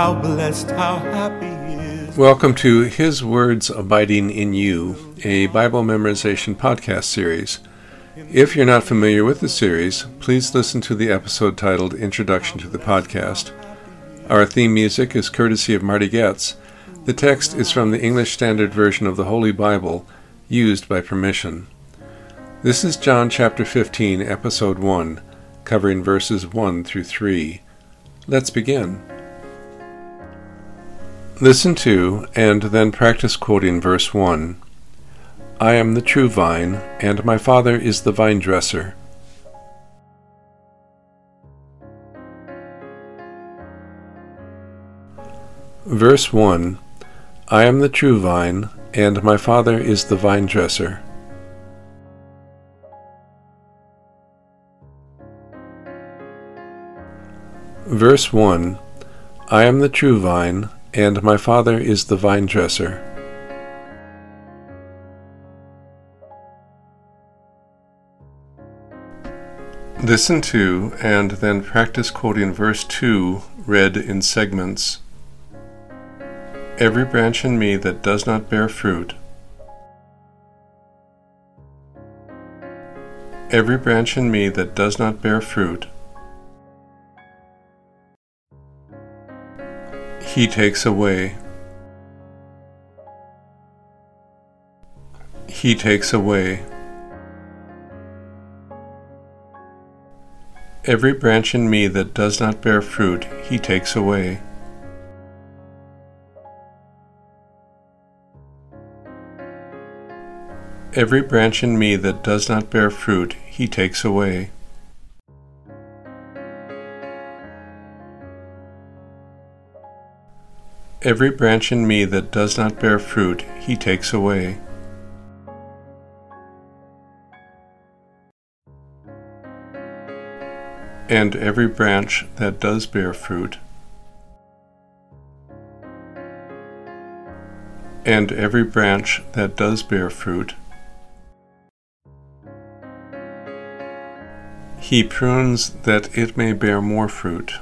how blessed, how happy. Welcome to His Words Abiding in You, a Bible memorization podcast series. If you're not familiar with the series, please listen to the episode titled Introduction to the Podcast. Our theme music is courtesy of Marty Goetz. The text is from the English Standard Version of the Holy Bible, used by permission. This is John chapter 15, episode 1, covering verses 1 through 3. Let's begin. Listen to and then practice quoting verse 1. I am the true vine, and my Father is the vine dresser. Verse 1 I am the true vine, and my Father is the vine dresser. Verse 1 I am the true vine, and my Father is the vine dresser. Listen to and then practice quoting verse 2 read in segments. Every branch in me that does not bear fruit, every branch in me that does not bear fruit, he takes away. He takes away. Every branch in me that does not bear fruit, he takes away. Every branch in me that does not bear fruit, he takes away. Every branch in me that does not bear fruit, he takes away. And every branch that does bear fruit, and every branch that does bear fruit, he prunes that it may bear more fruit.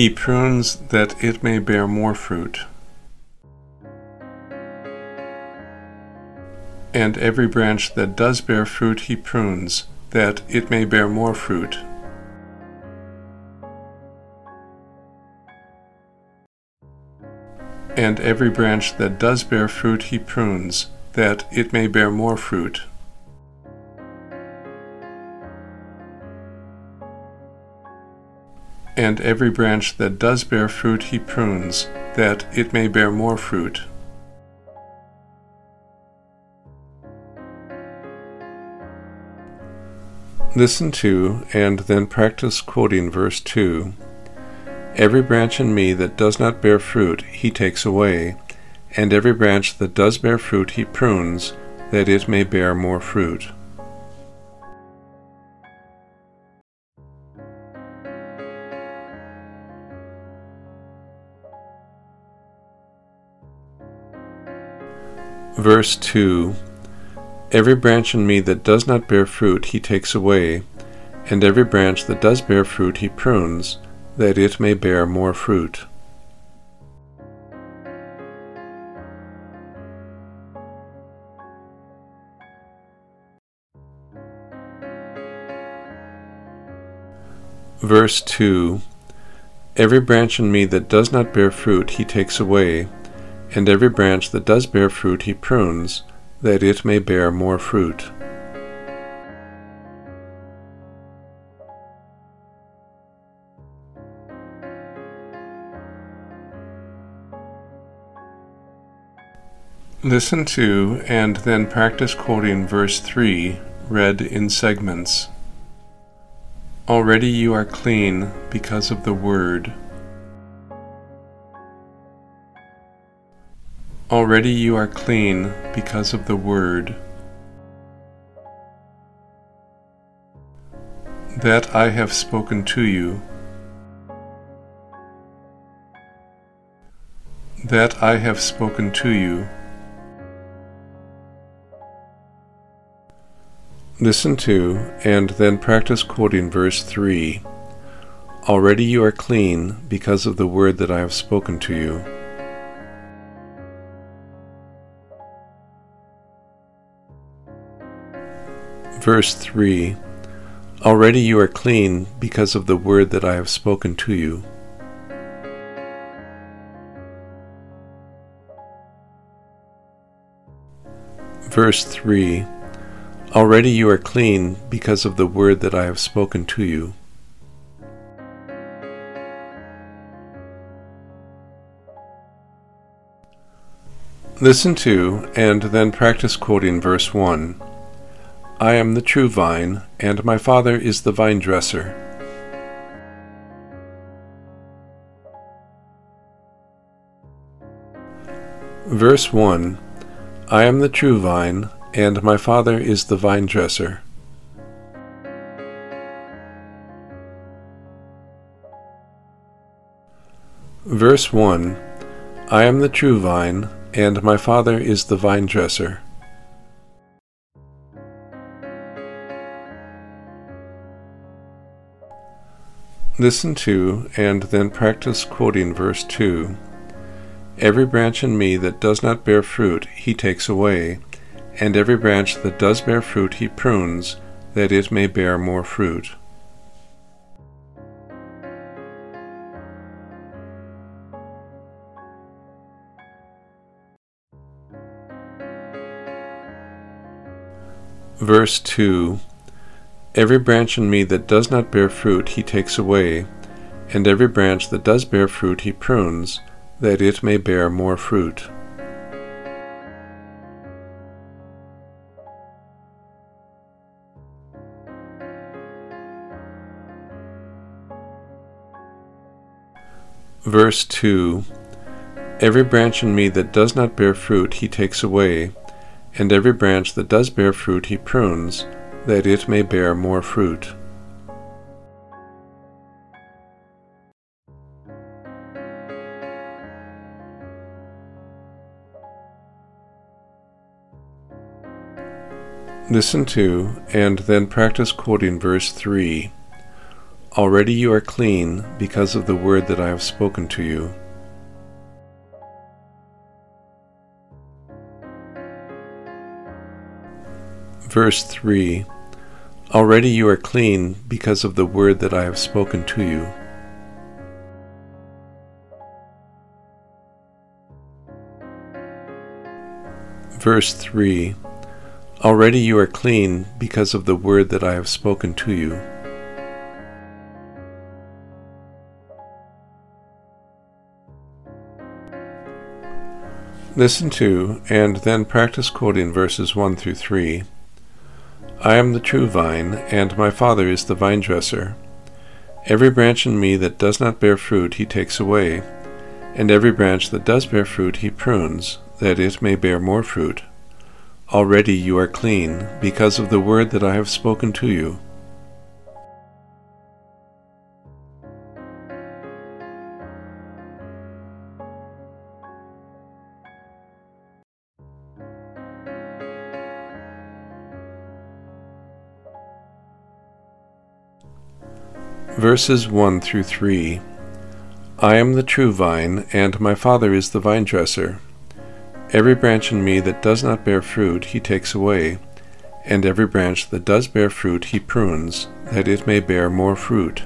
He prunes that it may bear more fruit. And every branch that does bear fruit he prunes, that it may bear more fruit. And every branch that does bear fruit he prunes, that it may bear more fruit. And every branch that does bear fruit he prunes, that it may bear more fruit. Listen to and then practice quoting verse 2. Every branch in me that does not bear fruit he takes away, and every branch that does bear fruit he prunes, that it may bear more fruit. Verse 2 Every branch in me that does not bear fruit he takes away, and every branch that does bear fruit he prunes, that it may bear more fruit. Verse 2 Every branch in me that does not bear fruit he takes away, and every branch that does bear fruit he prunes, that it may bear more fruit. Listen to and then practice quoting verse 3, read in segments. Already you are clean because of the Word. Already you are clean because of the Word. That I have spoken to you. That I have spoken to you. Listen to and then practice quoting verse 3. Already you are clean because of the word that I have spoken to you. Verse 3 Already you are clean because of the word that I have spoken to you. Verse 3 Already you are clean because of the word that I have spoken to you. Listen to and then practice quoting verse 1. I am the true vine, and my Father is the vine dresser. Verse 1 I am the true vine, and my Father is the vine dresser. Verse 1 I am the true vine, and my Father is the vine dresser. Listen to and then practice quoting verse 2. Every branch in me that does not bear fruit, he takes away, and every branch that does bear fruit, he prunes, that it may bear more fruit. Verse 2 Every branch in me that does not bear fruit he takes away, and every branch that does bear fruit he prunes, that it may bear more fruit. Verse 2 Every branch in me that does not bear fruit he takes away, and every branch that does bear fruit he prunes, that it may bear more fruit. Listen to and then practice quoting verse 3. Already you are clean because of the word that I have spoken to you. Verse 3 Already you are clean because of the word that I have spoken to you. Verse 3 Already you are clean because of the word that I have spoken to you. Listen to and then practice quoting verses 1 through 3. I am the true vine, and my Father is the vine dresser. Every branch in me that does not bear fruit he takes away, and every branch that does bear fruit he prunes, that it may bear more fruit. Already you are clean, because of the word that I have spoken to you. Verses 1 through 3 I am the true vine, and my Father is the vine dresser. Every branch in me that does not bear fruit he takes away, and every branch that does bear fruit he prunes, that it may bear more fruit.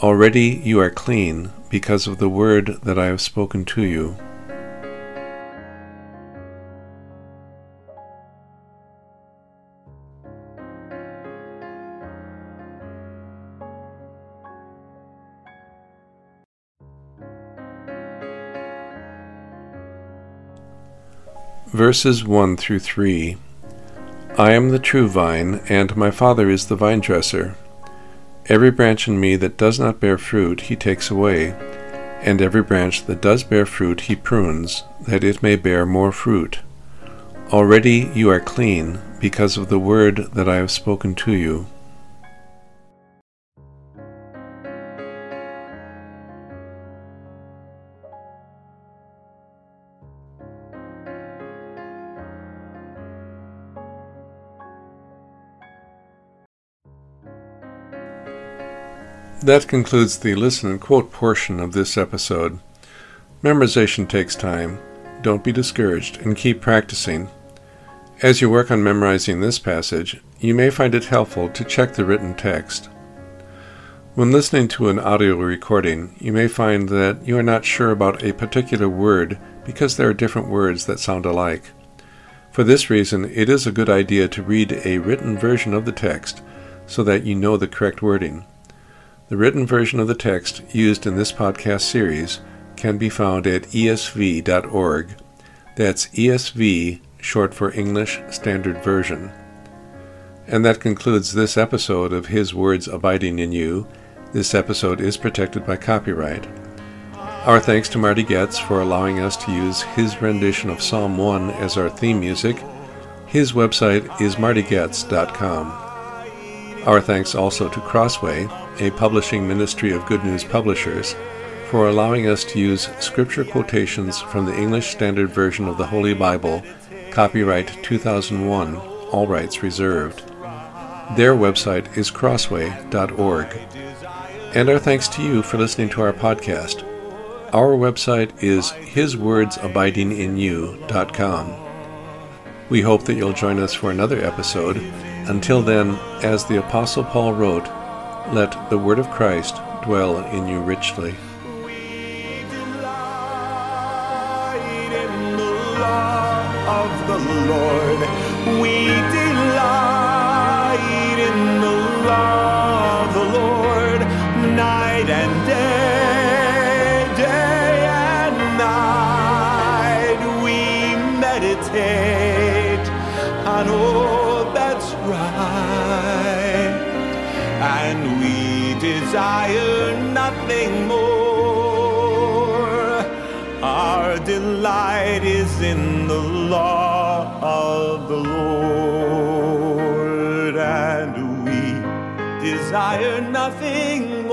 Already you are clean, because of the word that I have spoken to you. Verses 1 through 3 I am the true vine, and my Father is the vine dresser. Every branch in me that does not bear fruit he takes away, and every branch that does bear fruit he prunes, that it may bear more fruit. Already you are clean, because of the word that I have spoken to you. That concludes the listen and quote portion of this episode. Memorization takes time. Don't be discouraged and keep practicing. As you work on memorizing this passage, you may find it helpful to check the written text. When listening to an audio recording, you may find that you are not sure about a particular word because there are different words that sound alike. For this reason, it is a good idea to read a written version of the text so that you know the correct wording. The written version of the text used in this podcast series can be found at esv.org. That's ESV, short for English Standard Version. And that concludes this episode of His Words Abiding in You. This episode is protected by copyright. Our thanks to Marty Goetz for allowing us to use his rendition of Psalm 1 as our theme music. His website is martygoetz.com. Our thanks also to Crossway, a publishing ministry of Good News Publishers, for allowing us to use scripture quotations from the English Standard Version of the Holy Bible, copyright 2001, all rights reserved. Their website is crossway.org. And our thanks to you for listening to our podcast. Our website is hiswordsabidinginyou.com. We hope that you'll join us for another episode. Until then, as the Apostle Paul wrote, let the word of Christ dwell in you richly. the Lord. We delight in the law desire nothing more. Our delight is in the law of the Lord, and we desire nothing